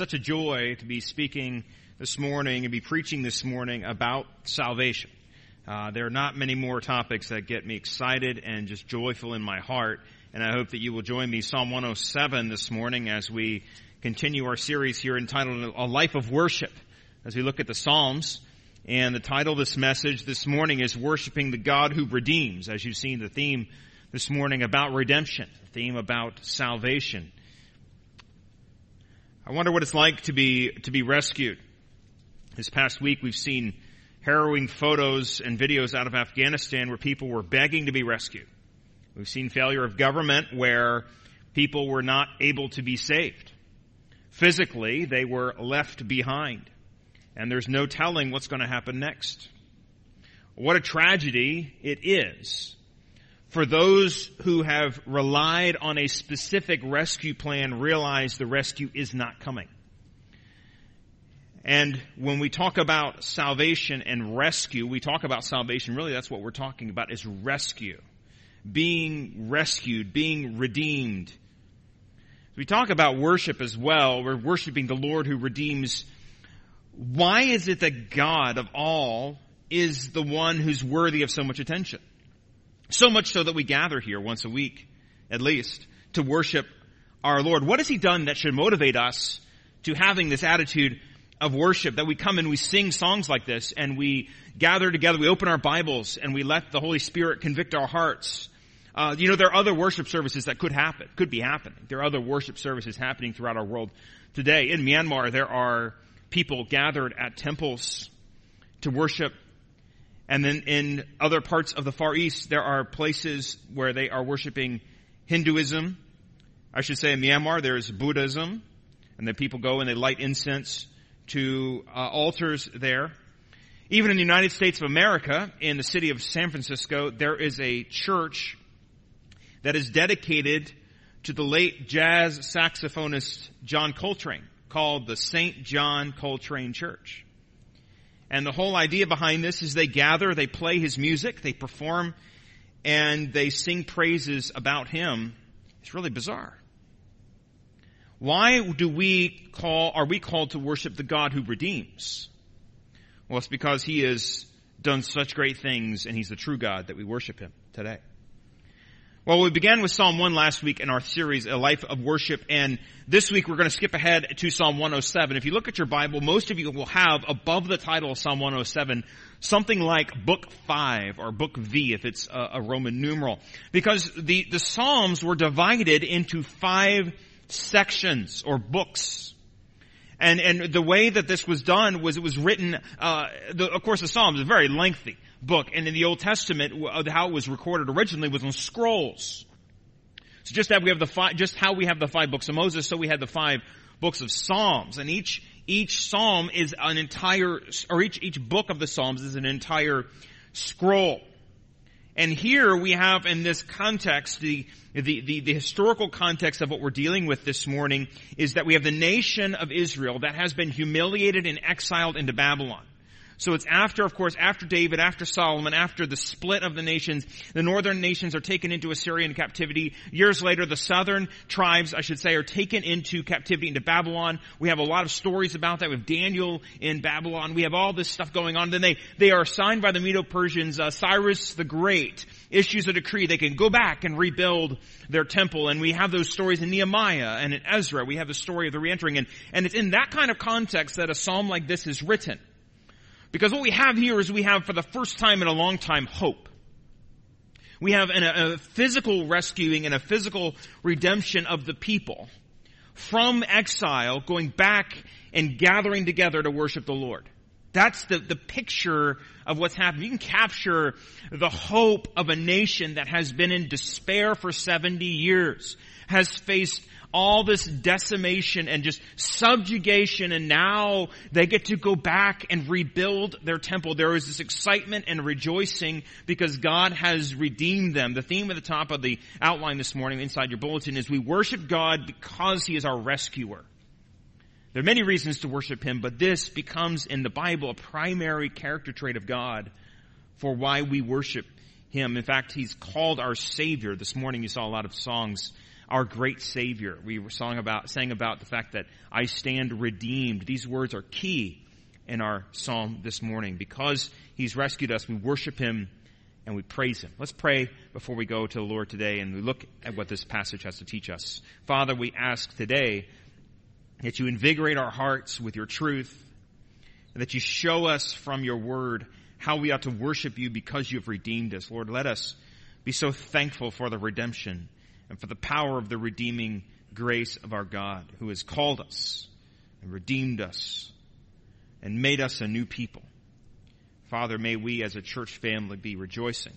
such a joy to be speaking this morning and be preaching this morning about salvation. Uh, there are not many more topics that get me excited and just joyful in my heart, and I hope that you will join me Psalm 107 this morning as we continue our series here entitled A Life of Worship as we look at the Psalms. And the title of this message this morning is Worshiping the God Who Redeems. As you've seen the theme this morning about redemption, the theme about salvation. I wonder what it's like to be, to be rescued. This past week we've seen harrowing photos and videos out of Afghanistan where people were begging to be rescued. We've seen failure of government where people were not able to be saved. Physically, they were left behind. And there's no telling what's going to happen next. What a tragedy it is for those who have relied on a specific rescue plan realize the rescue is not coming. And when we talk about salvation and rescue, we talk about salvation, really that's what we're talking about is rescue. Being rescued, being redeemed. We talk about worship as well. We're worshiping the Lord who redeems. Why is it that God of all is the one who's worthy of so much attention? So much so that we gather here once a week, at least, to worship our Lord. What has He done that should motivate us to having this attitude of worship that we come and we sing songs like this and we gather together, we open our Bibles and we let the Holy Spirit convict our hearts. Uh, you know, there are other worship services that could happen, could be happening. There are other worship services happening throughout our world today. In Myanmar, there are people gathered at temples to worship and then in other parts of the Far East, there are places where they are worshiping Hinduism. I should say in Myanmar, there's Buddhism. And then people go and they light incense to uh, altars there. Even in the United States of America, in the city of San Francisco, there is a church that is dedicated to the late jazz saxophonist John Coltrane called the St. John Coltrane Church. And the whole idea behind this is they gather, they play his music, they perform, and they sing praises about him. It's really bizarre. Why do we call, are we called to worship the God who redeems? Well, it's because he has done such great things and he's the true God that we worship him today. Well, we began with Psalm 1 last week in our series, A Life of Worship, and this week we're going to skip ahead to Psalm 107. If you look at your Bible, most of you will have above the title of Psalm 107 something like Book 5 or Book V if it's a, Roman numeral. Because the, the Psalms were divided into five sections or books. And, and the way that this was done was it was written, uh, the, of course the Psalms is very lengthy book. And in the Old Testament, how it was recorded originally was on scrolls. So just that we have the five, just how we have the five books of Moses, so we had the five books of Psalms. And each, each Psalm is an entire, or each, each book of the Psalms is an entire scroll. And here we have in this context, the, the, the, the, historical context of what we're dealing with this morning is that we have the nation of Israel that has been humiliated and exiled into Babylon. So it's after, of course, after David, after Solomon, after the split of the nations, the northern nations are taken into Assyrian captivity. Years later, the southern tribes, I should say, are taken into captivity into Babylon. We have a lot of stories about that with Daniel in Babylon. We have all this stuff going on. Then they, they are assigned by the Medo-Persians, uh, Cyrus the Great issues a decree. They can go back and rebuild their temple. And we have those stories in Nehemiah and in Ezra. We have the story of the reentering. And, and it's in that kind of context that a psalm like this is written. Because what we have here is we have for the first time in a long time hope. We have an, a physical rescuing and a physical redemption of the people from exile going back and gathering together to worship the Lord. That's the, the picture of what's happening. You can capture the hope of a nation that has been in despair for 70 years, has faced all this decimation and just subjugation and now they get to go back and rebuild their temple. There is this excitement and rejoicing because God has redeemed them. The theme at the top of the outline this morning inside your bulletin is we worship God because He is our rescuer. There are many reasons to worship Him, but this becomes in the Bible a primary character trait of God for why we worship Him. In fact, He's called our Savior. This morning you saw a lot of songs our great Savior. We were song about, sang about the fact that I stand redeemed. These words are key in our psalm this morning. Because He's rescued us, we worship Him and we praise Him. Let's pray before we go to the Lord today and we look at what this passage has to teach us. Father, we ask today that you invigorate our hearts with your truth and that you show us from your word how we ought to worship you because you have redeemed us. Lord, let us be so thankful for the redemption and for the power of the redeeming grace of our God who has called us and redeemed us and made us a new people. Father, may we as a church family be rejoicing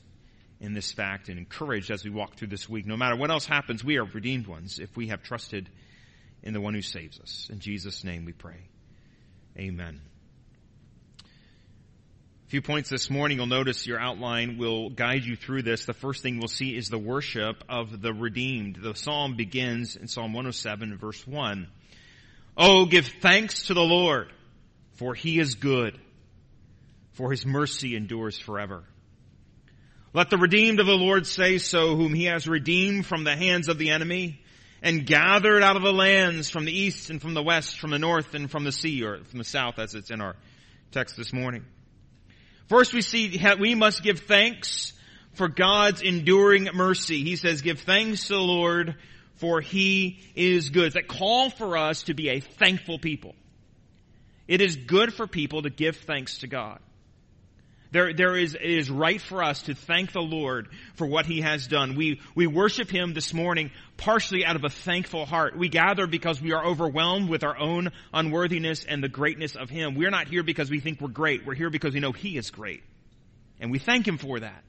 in this fact and encouraged as we walk through this week. No matter what else happens, we are redeemed ones if we have trusted in the one who saves us. In Jesus' name we pray. Amen. Few points this morning. You'll notice your outline will guide you through this. The first thing we'll see is the worship of the redeemed. The psalm begins in Psalm 107 verse 1. Oh, give thanks to the Lord, for he is good, for his mercy endures forever. Let the redeemed of the Lord say so, whom he has redeemed from the hands of the enemy and gathered out of the lands from the east and from the west, from the north and from the sea, or from the south as it's in our text this morning. First we see we must give thanks for God's enduring mercy. He says, give thanks to the Lord for He is good. It's that call for us to be a thankful people. It is good for people to give thanks to God. There, there is, it is right for us to thank the Lord for what He has done. We, we worship Him this morning partially out of a thankful heart. We gather because we are overwhelmed with our own unworthiness and the greatness of Him. We're not here because we think we're great. We're here because we know He is great. And we thank Him for that.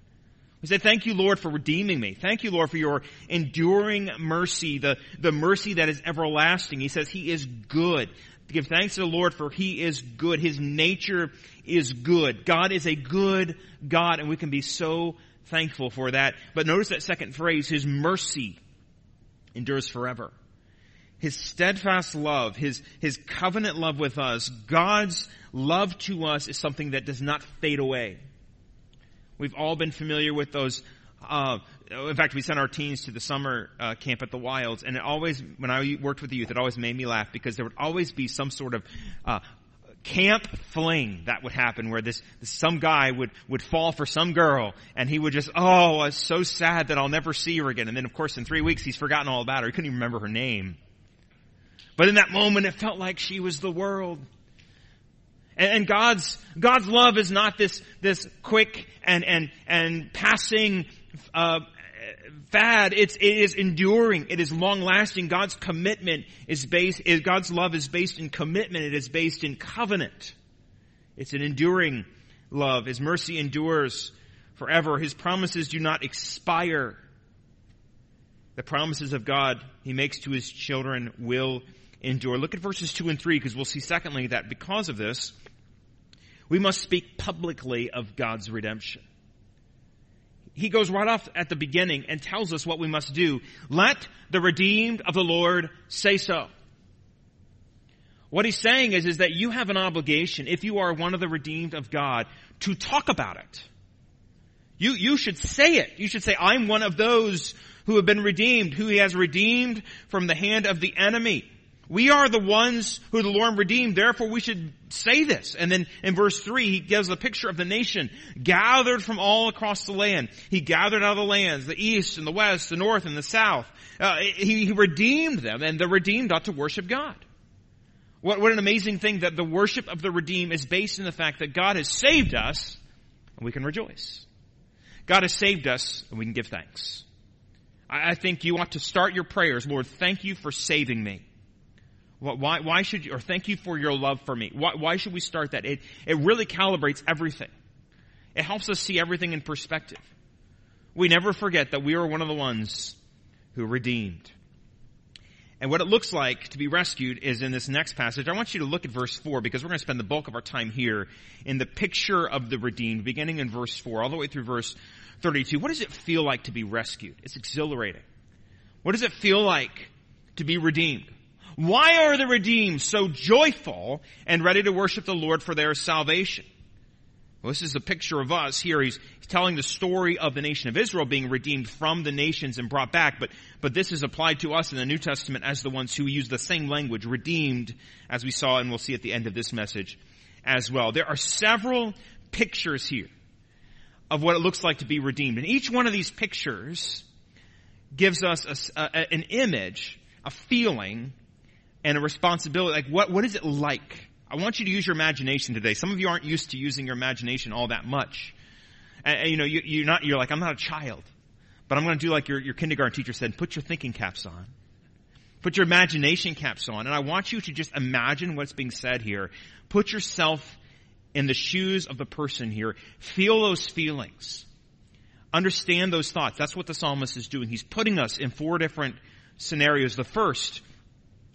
We say, thank you, Lord, for redeeming me. Thank you, Lord, for your enduring mercy, the, the mercy that is everlasting. He says He is good. To give thanks to the Lord for He is good. His nature is good. God is a good God and we can be so thankful for that. But notice that second phrase, His mercy endures forever. His steadfast love, His, His covenant love with us, God's love to us is something that does not fade away. We've all been familiar with those uh, in fact, we sent our teens to the summer uh, camp at the Wilds, and it always, when I worked with the youth, it always made me laugh because there would always be some sort of uh, camp fling that would happen where this, this, some guy would would fall for some girl, and he would just, oh, I'm so sad that I'll never see her again. And then, of course, in three weeks, he's forgotten all about her. He couldn't even remember her name. But in that moment, it felt like she was the world. And, God's, God's love is not this, this quick and, and, and passing, uh, fad. It's, it is enduring. It is long lasting. God's commitment is based, is, God's love is based in commitment. It is based in covenant. It's an enduring love. His mercy endures forever. His promises do not expire. The promises of God he makes to his children will endure. Look at verses 2 and 3 because we'll see secondly that because of this, we must speak publicly of God's redemption he goes right off at the beginning and tells us what we must do. Let the redeemed of the Lord say so. What he's saying is, is that you have an obligation, if you are one of the redeemed of God, to talk about it. You, you should say it. You should say, I'm one of those who have been redeemed, who he has redeemed from the hand of the enemy. We are the ones who the Lord redeemed, therefore we should say this. And then in verse 3, he gives a picture of the nation gathered from all across the land. He gathered out of the lands, the east and the west, the north and the south. Uh, he, he redeemed them, and the redeemed ought to worship God. What, what an amazing thing that the worship of the redeemed is based in the fact that God has saved us, and we can rejoice. God has saved us, and we can give thanks. I, I think you ought to start your prayers, Lord, thank you for saving me. Why, why should you, or thank you for your love for me. Why, why should we start that? It, it really calibrates everything. It helps us see everything in perspective. We never forget that we are one of the ones who redeemed. And what it looks like to be rescued is in this next passage. I want you to look at verse 4 because we're going to spend the bulk of our time here in the picture of the redeemed, beginning in verse 4 all the way through verse 32. What does it feel like to be rescued? It's exhilarating. What does it feel like to be redeemed? Why are the redeemed so joyful and ready to worship the Lord for their salvation? Well, this is a picture of us here. He's, he's telling the story of the nation of Israel being redeemed from the nations and brought back, but, but this is applied to us in the New Testament as the ones who use the same language, redeemed, as we saw and we'll see at the end of this message as well. There are several pictures here of what it looks like to be redeemed. And each one of these pictures gives us a, a, an image, a feeling, and a responsibility. Like what, what is it like I want you to use your imagination today. Some of you aren't used to using your imagination all that much. And, and you know, you, you're not, you're like, I'm not a child. But I'm going to do like your, your kindergarten teacher said, put your thinking caps on. Put your imagination caps on. And I want you to just imagine what's being said here. Put yourself in the shoes of the person here. Feel those feelings. Understand those thoughts. That's what the psalmist is doing. He's putting us in four different scenarios. The first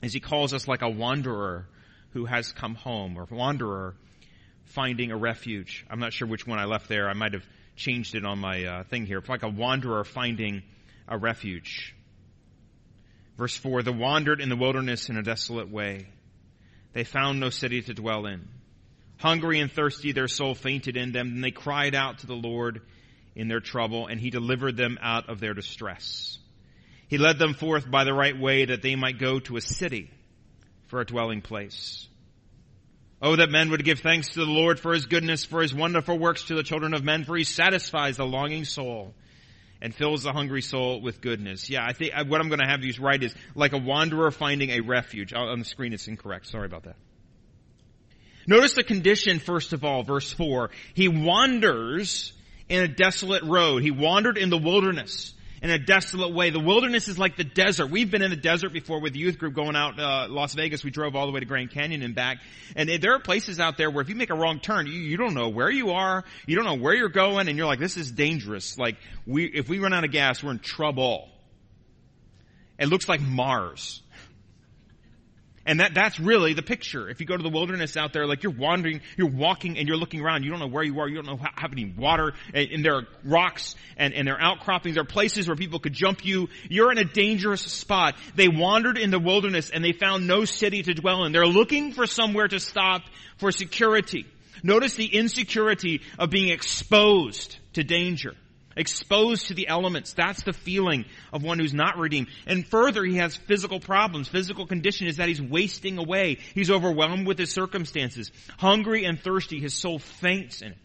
is he calls us like a wanderer who has come home or wanderer finding a refuge. I'm not sure which one I left there. I might have changed it on my uh, thing here. It's like a wanderer finding a refuge. Verse 4, the wandered in the wilderness in a desolate way. They found no city to dwell in. Hungry and thirsty, their soul fainted in them. Then they cried out to the Lord in their trouble, and he delivered them out of their distress. He led them forth by the right way that they might go to a city for a dwelling place. Oh, that men would give thanks to the Lord for his goodness, for his wonderful works to the children of men, for he satisfies the longing soul and fills the hungry soul with goodness. Yeah, I think what I'm going to have you write is like a wanderer finding a refuge. Oh, on the screen it's incorrect. Sorry about that. Notice the condition first of all, verse 4. He wanders in a desolate road. He wandered in the wilderness in a desolate way. The wilderness is like the desert. We've been in the desert before with the youth group going out uh, Las Vegas. We drove all the way to Grand Canyon and back. And there are places out there where if you make a wrong turn, you, you don't know where you are, you don't know where you're going, and you're like, this is dangerous. Like we, if we run out of gas, we're in trouble. It looks like Mars. And that, that's really the picture. If you go to the wilderness out there, like you're wandering, you're walking and you're looking around, you don't know where you are, you don't know how, have any water, and, and there are rocks and, and there are outcroppings, there are places where people could jump you. You're in a dangerous spot. They wandered in the wilderness and they found no city to dwell in. They're looking for somewhere to stop for security. Notice the insecurity of being exposed to danger exposed to the elements. That's the feeling of one who's not redeemed. And further, he has physical problems. Physical condition is that he's wasting away. He's overwhelmed with his circumstances. Hungry and thirsty, his soul faints in it.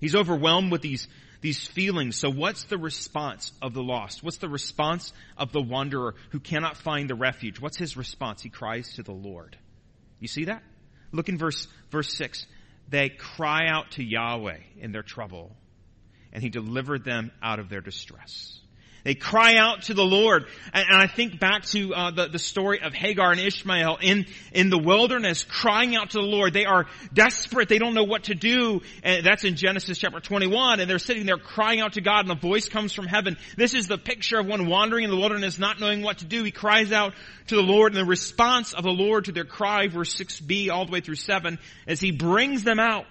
He's overwhelmed with these, these feelings. So what's the response of the lost? What's the response of the wanderer who cannot find the refuge? What's his response? He cries to the Lord. You see that? Look in verse, verse 6. They cry out to Yahweh in their trouble and he delivered them out of their distress. They cry out to the Lord. And, I think back to uh, the, the story of Hagar and Ishmael in, in the wilderness, crying out to the Lord. They are desperate. They don't know what to do. And that's in Genesis chapter 21. And they're sitting there crying out to God and a voice comes from heaven. This is the picture of one wandering in the wilderness, not knowing what to do. He cries out to the Lord and the response of the Lord to their cry, verse 6b all the way through 7, as he brings them out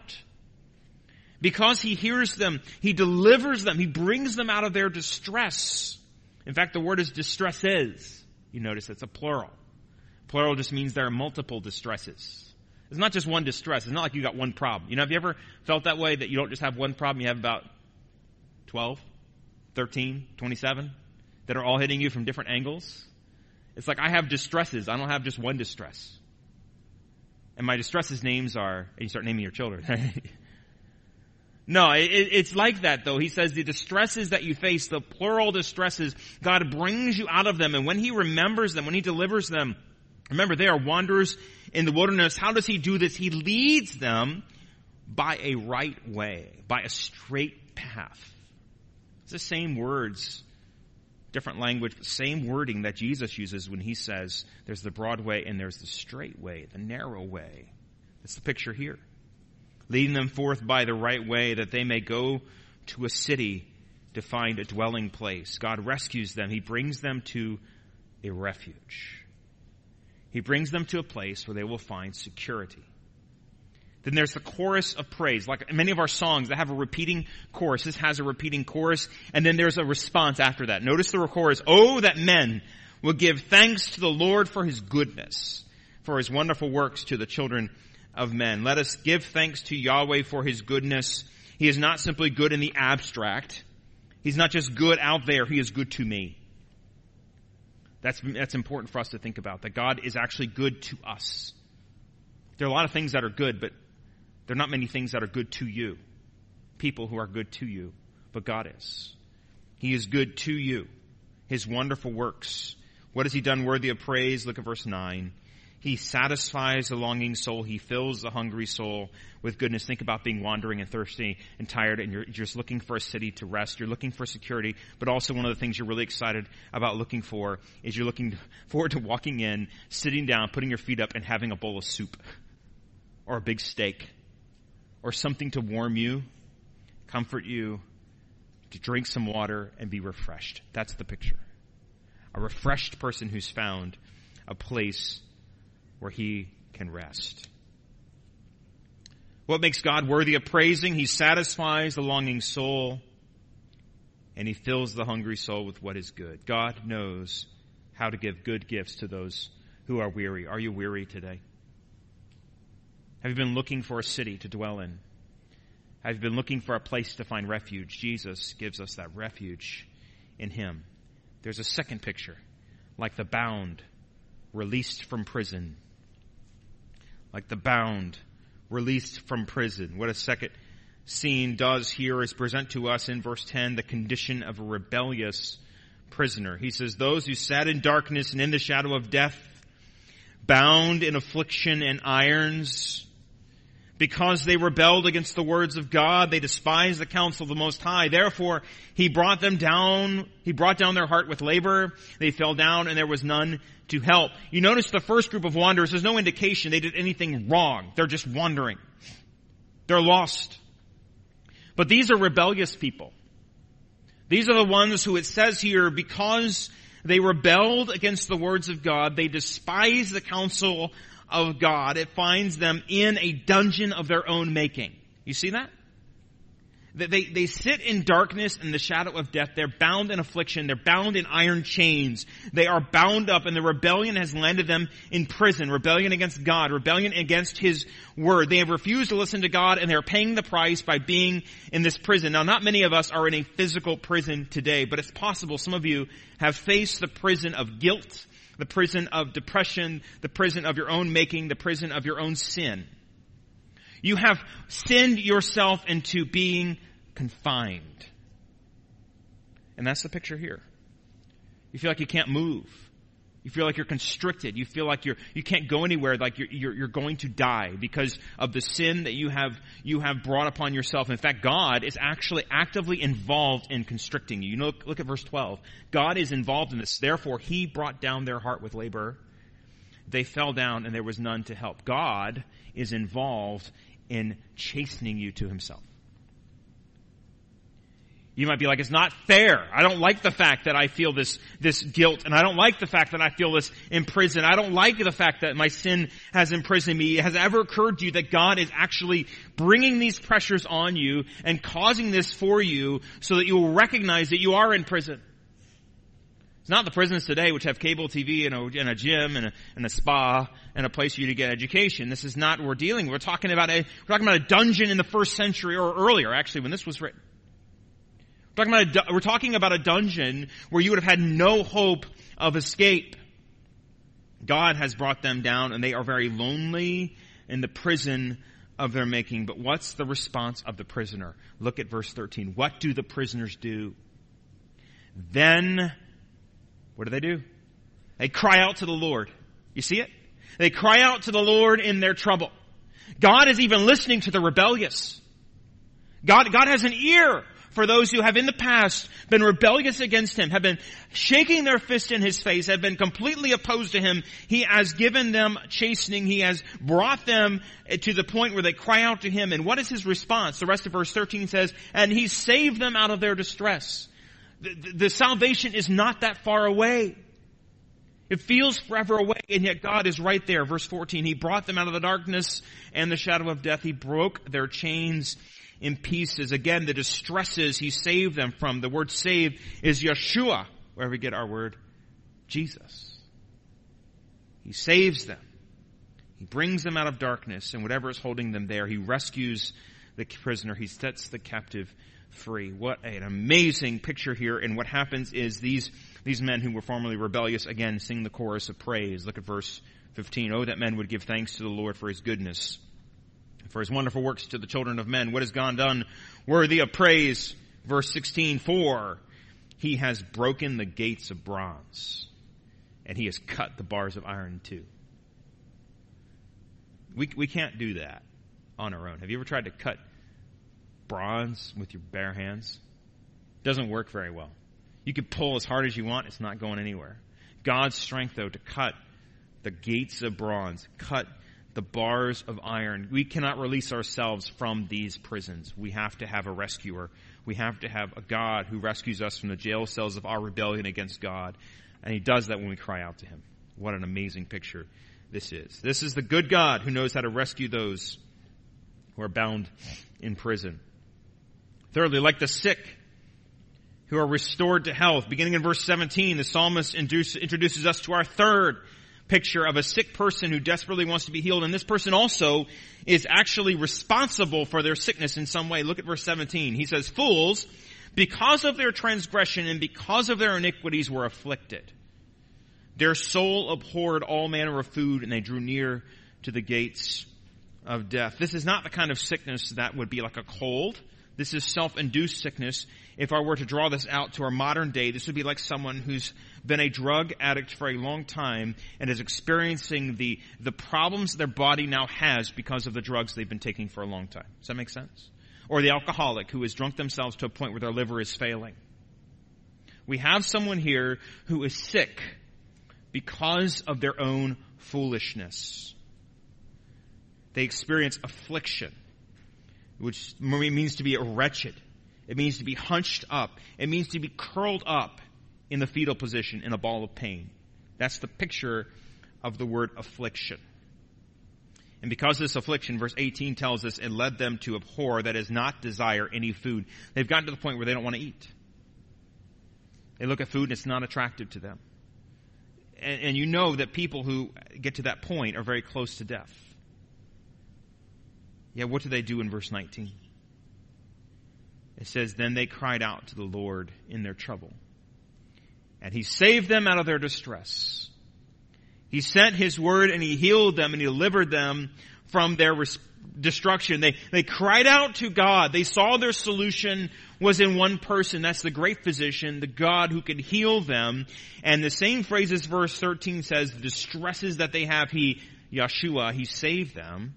because he hears them, he delivers them, he brings them out of their distress. In fact, the word is distresses. You notice it's a plural. Plural just means there are multiple distresses. It's not just one distress. It's not like you got one problem. You know, have you ever felt that way that you don't just have one problem, you have about 12, 13, 27 that are all hitting you from different angles? It's like I have distresses. I don't have just one distress. And my distresses names are, and you start naming your children. No, it, it's like that though. He says the distresses that you face, the plural distresses, God brings you out of them. And when He remembers them, when He delivers them, remember they are wanderers in the wilderness. How does He do this? He leads them by a right way, by a straight path. It's the same words, different language, but same wording that Jesus uses when He says there's the broad way and there's the straight way, the narrow way. That's the picture here leading them forth by the right way that they may go to a city to find a dwelling place. God rescues them. He brings them to a refuge. He brings them to a place where they will find security. Then there's the chorus of praise. Like many of our songs that have a repeating chorus. This has a repeating chorus. And then there's a response after that. Notice the chorus. Oh, that men will give thanks to the Lord for his goodness, for his wonderful works to the children of men. Let us give thanks to Yahweh for his goodness. He is not simply good in the abstract. He's not just good out there. He is good to me. That's, that's important for us to think about, that God is actually good to us. There are a lot of things that are good, but there are not many things that are good to you. People who are good to you, but God is. He is good to you. His wonderful works. What has he done worthy of praise? Look at verse 9. He satisfies the longing soul. He fills the hungry soul with goodness. Think about being wandering and thirsty and tired and you're just looking for a city to rest. You're looking for security, but also one of the things you're really excited about looking for is you're looking forward to walking in, sitting down, putting your feet up and having a bowl of soup or a big steak or something to warm you, comfort you, to drink some water and be refreshed. That's the picture. A refreshed person who's found a place where he can rest. What makes God worthy of praising? He satisfies the longing soul and he fills the hungry soul with what is good. God knows how to give good gifts to those who are weary. Are you weary today? Have you been looking for a city to dwell in? Have you been looking for a place to find refuge? Jesus gives us that refuge in him. There's a second picture, like the bound released from prison like the bound, released from prison. What a second scene does here is present to us in verse 10 the condition of a rebellious prisoner. He says, those who sat in darkness and in the shadow of death, bound in affliction and irons, because they rebelled against the words of God, they despised the counsel of the Most High. Therefore, He brought them down, He brought down their heart with labor. They fell down and there was none to help. You notice the first group of wanderers, there's no indication they did anything wrong. They're just wandering. They're lost. But these are rebellious people. These are the ones who it says here, because they rebelled against the words of God, they despised the counsel of God, it finds them in a dungeon of their own making. You see that? They, they sit in darkness and the shadow of death. They're bound in affliction. They're bound in iron chains. They are bound up and the rebellion has landed them in prison. Rebellion against God. Rebellion against His word. They have refused to listen to God and they're paying the price by being in this prison. Now not many of us are in a physical prison today, but it's possible some of you have faced the prison of guilt the prison of depression, the prison of your own making, the prison of your own sin. You have sinned yourself into being confined. And that's the picture here. You feel like you can't move. You feel like you're constricted. You feel like you're, you can't go anywhere, like you're, you're, you're, going to die because of the sin that you have, you have brought upon yourself. In fact, God is actually actively involved in constricting you. You know, look, look at verse 12. God is involved in this. Therefore, He brought down their heart with labor. They fell down and there was none to help. God is involved in chastening you to Himself. You might be like, it's not fair. I don't like the fact that I feel this, this guilt, and I don't like the fact that I feel this imprisoned. I don't like the fact that my sin has imprisoned me. Has ever occurred to you that God is actually bringing these pressures on you and causing this for you so that you will recognize that you are in prison? It's not the prisons today which have cable TV and a, and a gym and a, and a, spa and a place for you to get education. This is not what we're dealing. We're talking about a, we're talking about a dungeon in the first century or earlier, actually, when this was written. We're talking, about a, we're talking about a dungeon where you would have had no hope of escape. God has brought them down and they are very lonely in the prison of their making. But what's the response of the prisoner? Look at verse 13. What do the prisoners do? Then, what do they do? They cry out to the Lord. You see it? They cry out to the Lord in their trouble. God is even listening to the rebellious. God, God has an ear for those who have in the past been rebellious against him, have been shaking their fist in his face, have been completely opposed to him. He has given them chastening. He has brought them to the point where they cry out to him. And what is his response? The rest of verse 13 says, and he saved them out of their distress. The, the, the salvation is not that far away. It feels forever away, and yet God is right there. Verse 14, He brought them out of the darkness and the shadow of death. He broke their chains in pieces. Again, the distresses he saved them from. The word saved is Yeshua, where we get our word Jesus. He saves them. He brings them out of darkness and whatever is holding them there. He rescues the prisoner. He sets the captive free. What an amazing picture here. And what happens is these, these men who were formerly rebellious again sing the chorus of praise. Look at verse 15. Oh, that men would give thanks to the Lord for his goodness, for his wonderful works to the children of men. What has God done worthy of praise? Verse 16. For he has broken the gates of bronze and he has cut the bars of iron too. We, we can't do that on our own. Have you ever tried to cut bronze with your bare hands? Doesn't work very well. You can pull as hard as you want, it's not going anywhere. God's strength, though, to cut the gates of bronze, cut the bars of iron. We cannot release ourselves from these prisons. We have to have a rescuer. We have to have a God who rescues us from the jail cells of our rebellion against God. And He does that when we cry out to Him. What an amazing picture this is. This is the good God who knows how to rescue those who are bound in prison. Thirdly, like the sick who are restored to health. Beginning in verse 17, the psalmist introduces us to our third picture of a sick person who desperately wants to be healed. And this person also is actually responsible for their sickness in some way. Look at verse 17. He says, Fools, because of their transgression and because of their iniquities were afflicted. Their soul abhorred all manner of food and they drew near to the gates of death. This is not the kind of sickness that would be like a cold. This is self-induced sickness. If I were to draw this out to our modern day, this would be like someone who's been a drug addict for a long time and is experiencing the, the problems their body now has because of the drugs they've been taking for a long time. Does that make sense? Or the alcoholic who has drunk themselves to a point where their liver is failing. We have someone here who is sick because of their own foolishness. They experience affliction, which means to be wretched. It means to be hunched up. It means to be curled up in the fetal position in a ball of pain. That's the picture of the word affliction. And because this affliction, verse 18 tells us, it led them to abhor, that is, not desire any food. They've gotten to the point where they don't want to eat. They look at food and it's not attractive to them and, and you know that people who get to that point are very close to death. Yeah, what do they do in verse 19? It says, Then they cried out to the Lord in their trouble. And he saved them out of their distress. He sent his word and he healed them and he delivered them from their destruction. They, they cried out to God. They saw their solution was in one person. That's the great physician, the God who could heal them. And the same phrase as verse 13 says, the distresses that they have, he, Yeshua, he saved them.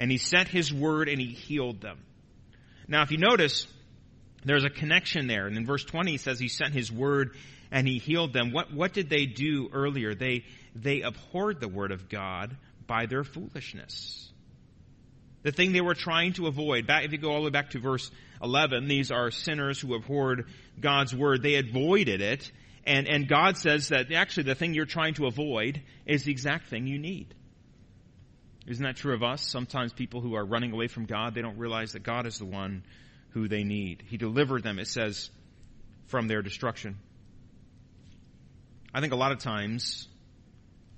And he sent his word and he healed them. Now if you notice, there's a connection there. And in verse 20 he says he sent his word and he healed them. What, what did they do earlier? They, they abhorred the word of God by their foolishness. The thing they were trying to avoid. Back, if you go all the way back to verse 11, these are sinners who abhorred God's word. They avoided it. And, and God says that actually the thing you're trying to avoid is the exact thing you need. Isn't that true of us? Sometimes people who are running away from God, they don't realize that God is the one who they need. He delivered them, it says, from their destruction. I think a lot of times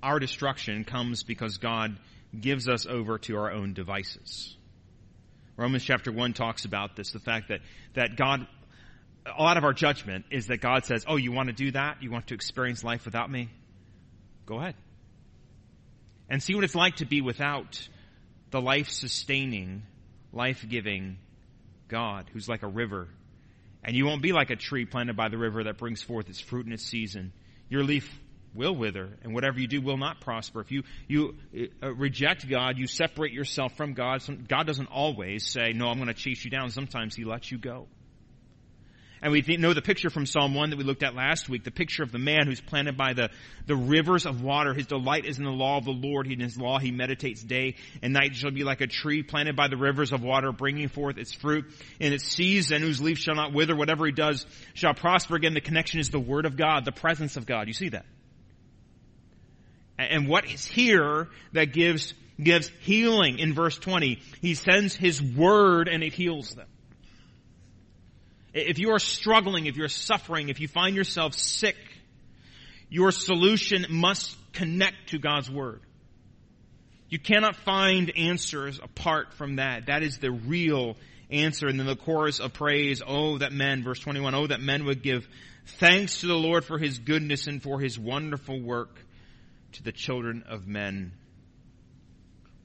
our destruction comes because God gives us over to our own devices. Romans chapter 1 talks about this, the fact that, that God, a lot of our judgment is that God says, oh, you want to do that? You want to experience life without me? Go ahead. And see what it's like to be without the life-sustaining, life-giving God who's like a river. And you won't be like a tree planted by the river that brings forth its fruit in its season. Your leaf will wither, and whatever you do will not prosper. If you, you uh, reject God, you separate yourself from God. God doesn't always say, no, I'm going to chase you down. Sometimes He lets you go. And we know the picture from Psalm 1 that we looked at last week, the picture of the man who's planted by the, the rivers of water. His delight is in the law of the Lord. In his law he meditates day and night. shall be like a tree planted by the rivers of water, bringing forth its fruit in its season, whose leaf shall not wither. Whatever he does shall prosper. Again, the connection is the word of God, the presence of God. You see that? And what is here that gives, gives healing in verse 20? He sends His word and it heals them. If you are struggling, if you're suffering, if you find yourself sick, your solution must connect to God's word. You cannot find answers apart from that. That is the real answer. And then the chorus of praise, oh that men, verse 21, oh that men would give thanks to the Lord for his goodness and for his wonderful work to the children of men.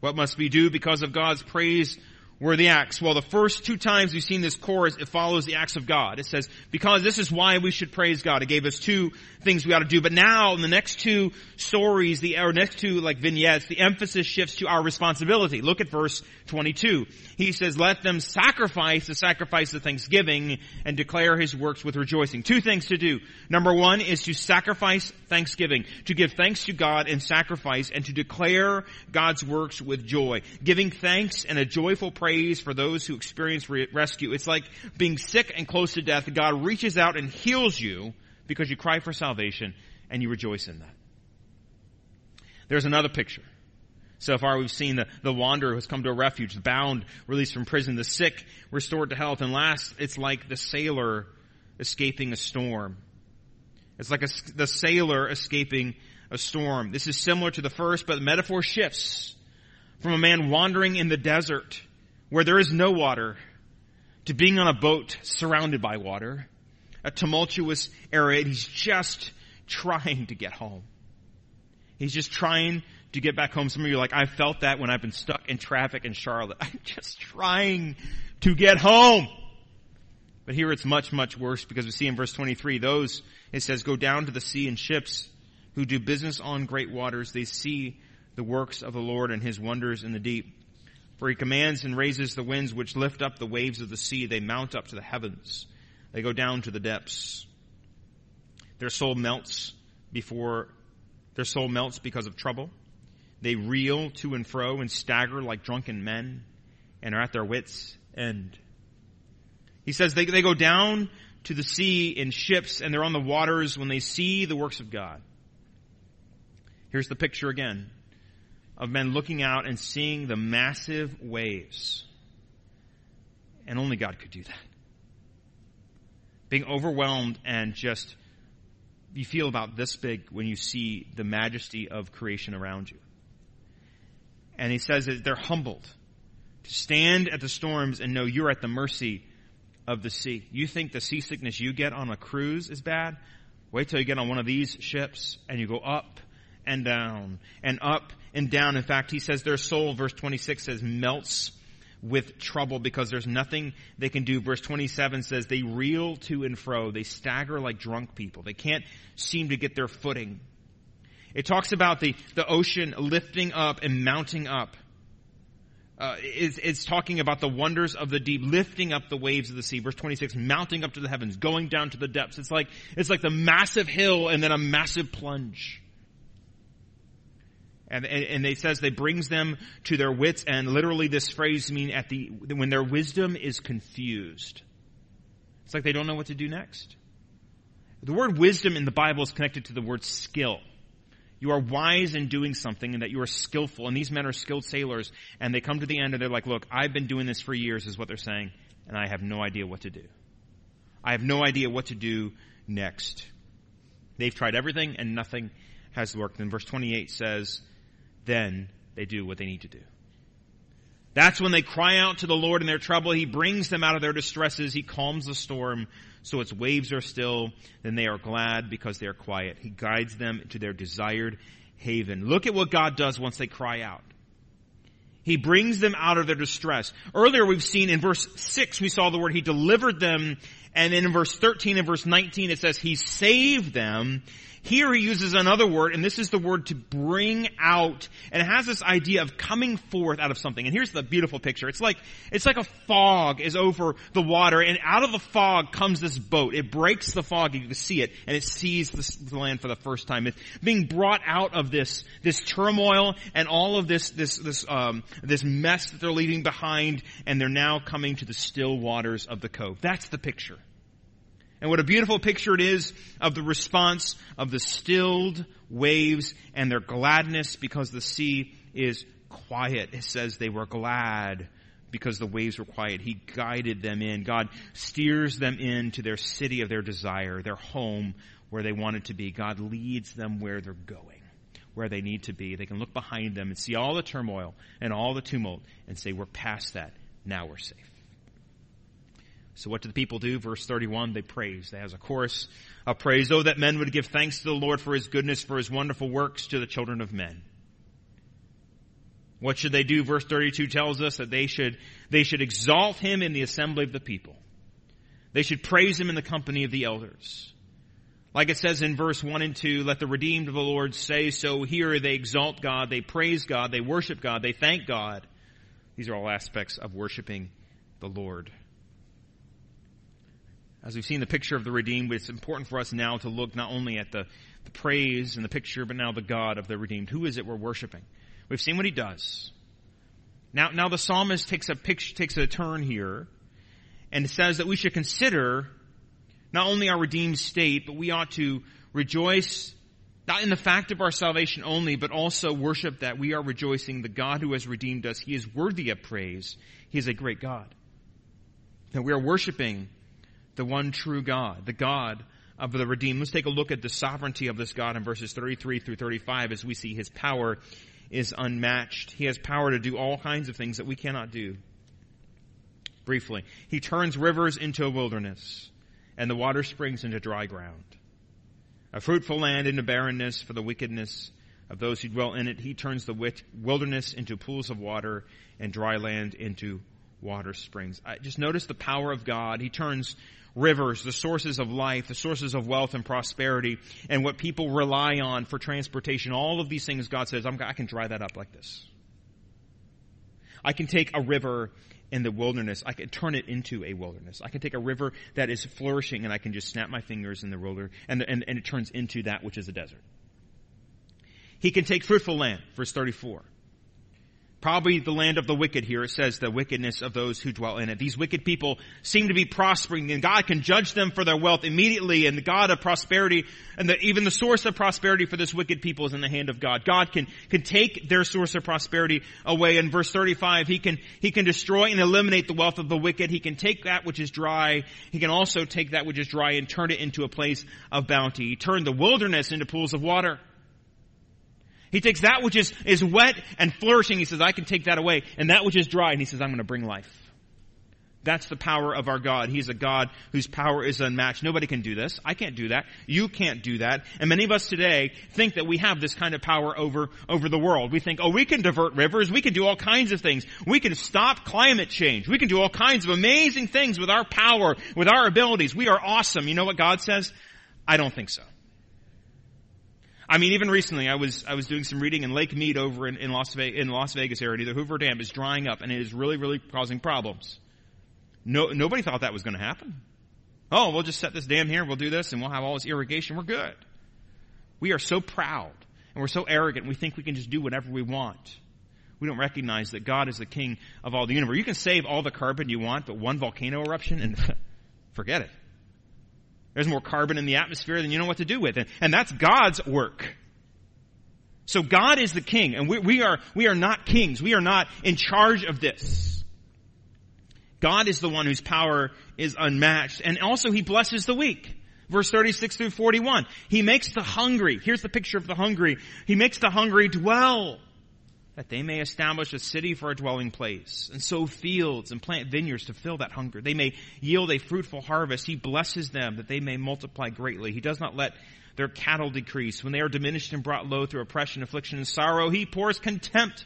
What must we do because of God's praise were the acts. Well, the first two times we've seen this chorus, it follows the acts of God. It says, because this is why we should praise God. It gave us two things we ought to do. But now, in the next two stories, the, or next two, like vignettes, the emphasis shifts to our responsibility. Look at verse 22. He says, let them sacrifice the sacrifice of thanksgiving and declare his works with rejoicing. Two things to do. Number one is to sacrifice thanksgiving, to give thanks to God and sacrifice, and to declare God's works with joy. Giving thanks and a joyful praise praise for those who experience re- rescue. It's like being sick and close to death. God reaches out and heals you because you cry for salvation and you rejoice in that. There's another picture. So far we've seen the, the wanderer who's come to a refuge, the bound released from prison, the sick restored to health, and last it's like the sailor escaping a storm. It's like a, the sailor escaping a storm. This is similar to the first, but the metaphor shifts from a man wandering in the desert where there is no water to being on a boat surrounded by water, a tumultuous area, he's just trying to get home. He's just trying to get back home. Some of you are like, I felt that when I've been stuck in traffic in Charlotte. I'm just trying to get home. But here it's much, much worse because we see in verse 23, those, it says, go down to the sea in ships who do business on great waters. They see the works of the Lord and his wonders in the deep. For he commands and raises the winds which lift up the waves of the sea. They mount up to the heavens. They go down to the depths. Their soul melts before, their soul melts because of trouble. They reel to and fro and stagger like drunken men and are at their wits' end. He says they, they go down to the sea in ships and they're on the waters when they see the works of God. Here's the picture again of men looking out and seeing the massive waves. And only God could do that. Being overwhelmed and just, you feel about this big when you see the majesty of creation around you. And he says that they're humbled to stand at the storms and know you're at the mercy of the sea. You think the seasickness you get on a cruise is bad? Wait till you get on one of these ships and you go up and down and up and down. In fact, he says their soul, verse 26 says, melts with trouble because there's nothing they can do. Verse 27 says they reel to and fro. They stagger like drunk people. They can't seem to get their footing. It talks about the, the ocean lifting up and mounting up. Uh, it's talking about the wonders of the deep, lifting up the waves of the sea. Verse 26, mounting up to the heavens, going down to the depths. It's like, it's like the massive hill and then a massive plunge. And, and, they says they brings them to their wits and literally this phrase mean at the, when their wisdom is confused. It's like they don't know what to do next. The word wisdom in the Bible is connected to the word skill. You are wise in doing something and that you are skillful. And these men are skilled sailors and they come to the end and they're like, look, I've been doing this for years is what they're saying and I have no idea what to do. I have no idea what to do next. They've tried everything and nothing has worked. And verse 28 says, then they do what they need to do. That's when they cry out to the Lord in their trouble. He brings them out of their distresses. He calms the storm so its waves are still. Then they are glad because they are quiet. He guides them to their desired haven. Look at what God does once they cry out. He brings them out of their distress. Earlier we've seen in verse 6 we saw the word He delivered them and then in verse 13 and verse 19 it says He saved them here he uses another word, and this is the word to bring out, and it has this idea of coming forth out of something. And here's the beautiful picture. It's like, it's like a fog is over the water, and out of the fog comes this boat. It breaks the fog, you can see it, and it sees the land for the first time. It's being brought out of this, this turmoil and all of this, this, this, um, this mess that they're leaving behind, and they're now coming to the still waters of the cove. That's the picture. And what a beautiful picture it is of the response of the stilled waves and their gladness because the sea is quiet. It says they were glad because the waves were quiet. He guided them in. God steers them into their city of their desire, their home where they wanted to be. God leads them where they're going, where they need to be. They can look behind them and see all the turmoil and all the tumult and say, we're past that. Now we're safe. So what do the people do? Verse 31, they praise. They has a chorus of praise. Oh, that men would give thanks to the Lord for his goodness, for his wonderful works to the children of men. What should they do? Verse 32 tells us that they should, they should exalt him in the assembly of the people. They should praise him in the company of the elders. Like it says in verse 1 and 2, let the redeemed of the Lord say so. Here they exalt God, they praise God, they worship God, they thank God. These are all aspects of worshiping the Lord. As we've seen the picture of the redeemed, it's important for us now to look not only at the, the praise and the picture, but now the God of the redeemed. Who is it we're worshiping? We've seen what he does. Now, now the psalmist takes a picture, takes a turn here and says that we should consider not only our redeemed state, but we ought to rejoice not in the fact of our salvation only, but also worship that we are rejoicing the God who has redeemed us. He is worthy of praise. He is a great God. And we are worshiping the one true God, the God of the redeemed. Let's take a look at the sovereignty of this God in verses 33 through 35 as we see his power is unmatched. He has power to do all kinds of things that we cannot do. Briefly, he turns rivers into a wilderness and the water springs into dry ground. A fruitful land into barrenness for the wickedness of those who dwell in it. He turns the wilderness into pools of water and dry land into water springs. I just notice the power of God. He turns rivers, the sources of life, the sources of wealth and prosperity, and what people rely on for transportation. All of these things God says, i can dry that up like this. I can take a river in the wilderness, I can turn it into a wilderness. I can take a river that is flourishing and I can just snap my fingers in the wilderness and, and, and it turns into that which is a desert. He can take fruitful land, verse 34. Probably the land of the wicked here. It says the wickedness of those who dwell in it. These wicked people seem to be prospering and God can judge them for their wealth immediately and the God of prosperity and the, even the source of prosperity for this wicked people is in the hand of God. God can, can take their source of prosperity away. In verse 35, He can, He can destroy and eliminate the wealth of the wicked. He can take that which is dry. He can also take that which is dry and turn it into a place of bounty. He turned the wilderness into pools of water. He takes that which is, is wet and flourishing, he says, I can take that away. And that which is dry, and he says, I'm going to bring life. That's the power of our God. He's a God whose power is unmatched. Nobody can do this. I can't do that. You can't do that. And many of us today think that we have this kind of power over, over the world. We think, oh, we can divert rivers. We can do all kinds of things. We can stop climate change. We can do all kinds of amazing things with our power, with our abilities. We are awesome. You know what God says? I don't think so. I mean, even recently, I was I was doing some reading in Lake Mead over in, in Las Vegas, in Las Vegas area. The Hoover Dam is drying up, and it is really, really causing problems. No, nobody thought that was going to happen. Oh, we'll just set this dam here, we'll do this, and we'll have all this irrigation. We're good. We are so proud and we're so arrogant. We think we can just do whatever we want. We don't recognize that God is the King of all the universe. You can save all the carbon you want, but one volcano eruption and forget it. There's more carbon in the atmosphere than you know what to do with. And, and that's God's work. So God is the king, and we, we, are, we are not kings. We are not in charge of this. God is the one whose power is unmatched, and also He blesses the weak. Verse 36 through 41. He makes the hungry, here's the picture of the hungry. He makes the hungry dwell that they may establish a city for a dwelling place, and sow fields and plant vineyards to fill that hunger. They may yield a fruitful harvest. He blesses them that they may multiply greatly. He does not let their cattle decrease. When they are diminished and brought low through oppression, affliction, and sorrow, he pours contempt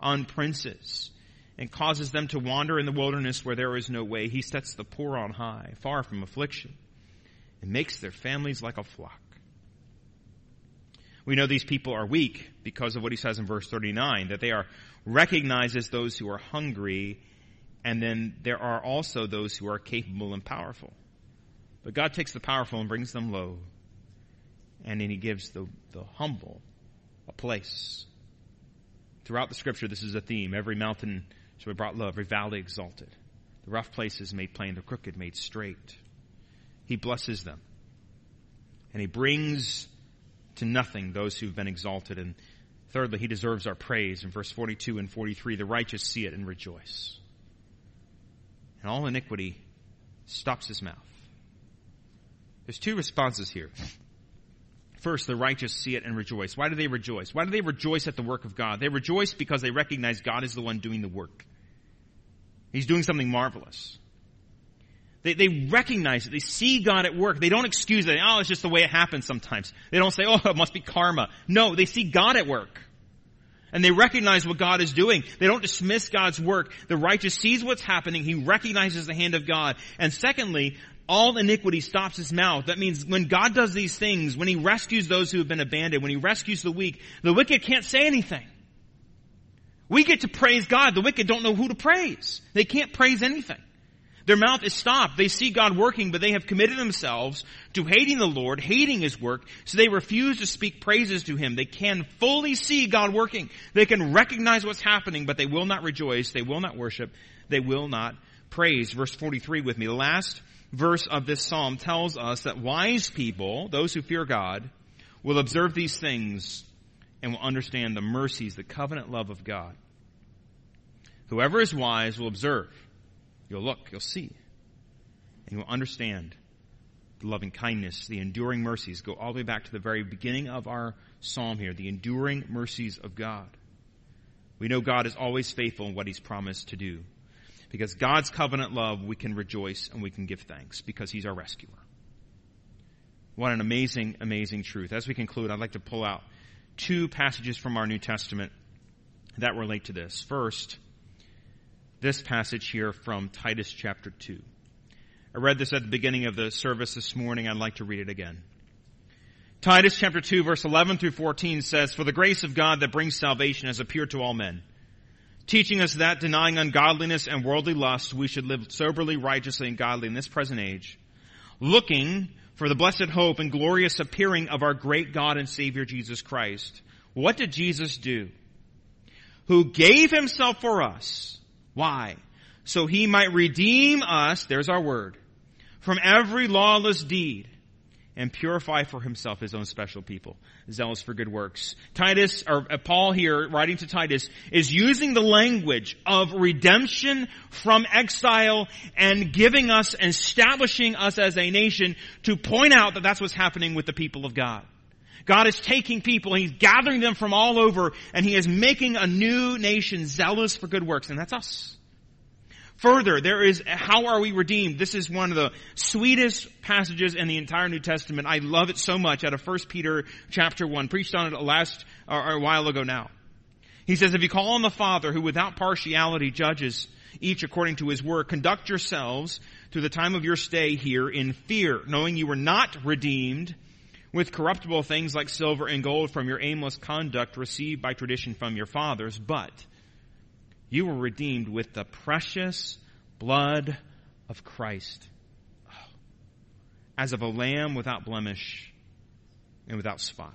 on princes and causes them to wander in the wilderness where there is no way. He sets the poor on high, far from affliction, and makes their families like a flock. We know these people are weak because of what he says in verse 39, that they are recognized as those who are hungry, and then there are also those who are capable and powerful. But God takes the powerful and brings them low, and then he gives the, the humble a place. Throughout the scripture, this is a theme. Every mountain shall be brought low, every valley exalted. The rough places made plain, the crooked made straight. He blesses them. And he brings to nothing those who've been exalted. And thirdly, he deserves our praise. In verse 42 and 43, the righteous see it and rejoice. And all iniquity stops his mouth. There's two responses here. First, the righteous see it and rejoice. Why do they rejoice? Why do they rejoice at the work of God? They rejoice because they recognize God is the one doing the work. He's doing something marvelous. They, they recognize it. They see God at work. They don't excuse it. Oh, it's just the way it happens sometimes. They don't say, oh, it must be karma. No, they see God at work. And they recognize what God is doing. They don't dismiss God's work. The righteous sees what's happening. He recognizes the hand of God. And secondly, all iniquity stops his mouth. That means when God does these things, when he rescues those who have been abandoned, when he rescues the weak, the wicked can't say anything. We get to praise God. The wicked don't know who to praise. They can't praise anything. Their mouth is stopped. They see God working, but they have committed themselves to hating the Lord, hating His work, so they refuse to speak praises to Him. They can fully see God working. They can recognize what's happening, but they will not rejoice. They will not worship. They will not praise. Verse 43 with me. The last verse of this psalm tells us that wise people, those who fear God, will observe these things and will understand the mercies, the covenant love of God. Whoever is wise will observe You'll look, you'll see, and you'll understand the loving kindness, the enduring mercies. Go all the way back to the very beginning of our psalm here, the enduring mercies of God. We know God is always faithful in what He's promised to do. Because God's covenant love, we can rejoice and we can give thanks because He's our rescuer. What an amazing, amazing truth. As we conclude, I'd like to pull out two passages from our New Testament that relate to this. First, this passage here from Titus chapter 2. I read this at the beginning of the service this morning. I'd like to read it again. Titus chapter 2 verse 11 through 14 says, For the grace of God that brings salvation has appeared to all men, teaching us that denying ungodliness and worldly lust, we should live soberly, righteously, and godly in this present age, looking for the blessed hope and glorious appearing of our great God and Savior Jesus Christ. What did Jesus do? Who gave himself for us why? So he might redeem us, there's our word, from every lawless deed and purify for himself his own special people, zealous for good works. Titus, or uh, Paul here, writing to Titus, is using the language of redemption from exile and giving us, establishing us as a nation to point out that that's what's happening with the people of God. God is taking people, He's gathering them from all over, and He is making a new nation zealous for good works, and that's us. Further, there is, how are we redeemed? This is one of the sweetest passages in the entire New Testament. I love it so much out of 1 Peter chapter 1. Preached on it last, or a while ago now. He says, if you call on the Father who without partiality judges each according to his work, conduct yourselves through the time of your stay here in fear, knowing you were not redeemed with corruptible things like silver and gold from your aimless conduct received by tradition from your fathers, but you were redeemed with the precious blood of Christ, as of a lamb without blemish and without spot.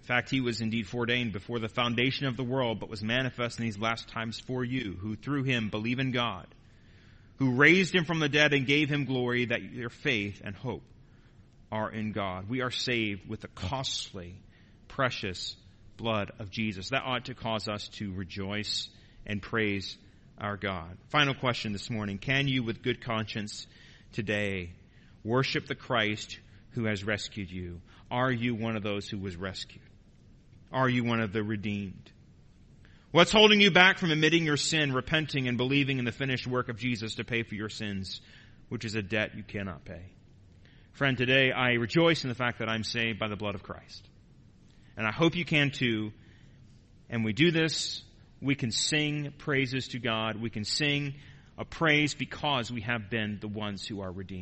In fact, he was indeed foreordained before the foundation of the world, but was manifest in these last times for you, who through him believe in God, who raised him from the dead and gave him glory, that your faith and hope are in God. We are saved with the costly, precious blood of Jesus. That ought to cause us to rejoice and praise our God. Final question this morning. Can you with good conscience today worship the Christ who has rescued you? Are you one of those who was rescued? Are you one of the redeemed? What's holding you back from admitting your sin, repenting, and believing in the finished work of Jesus to pay for your sins, which is a debt you cannot pay? Friend, today I rejoice in the fact that I'm saved by the blood of Christ. And I hope you can too. And we do this, we can sing praises to God. We can sing a praise because we have been the ones who are redeemed.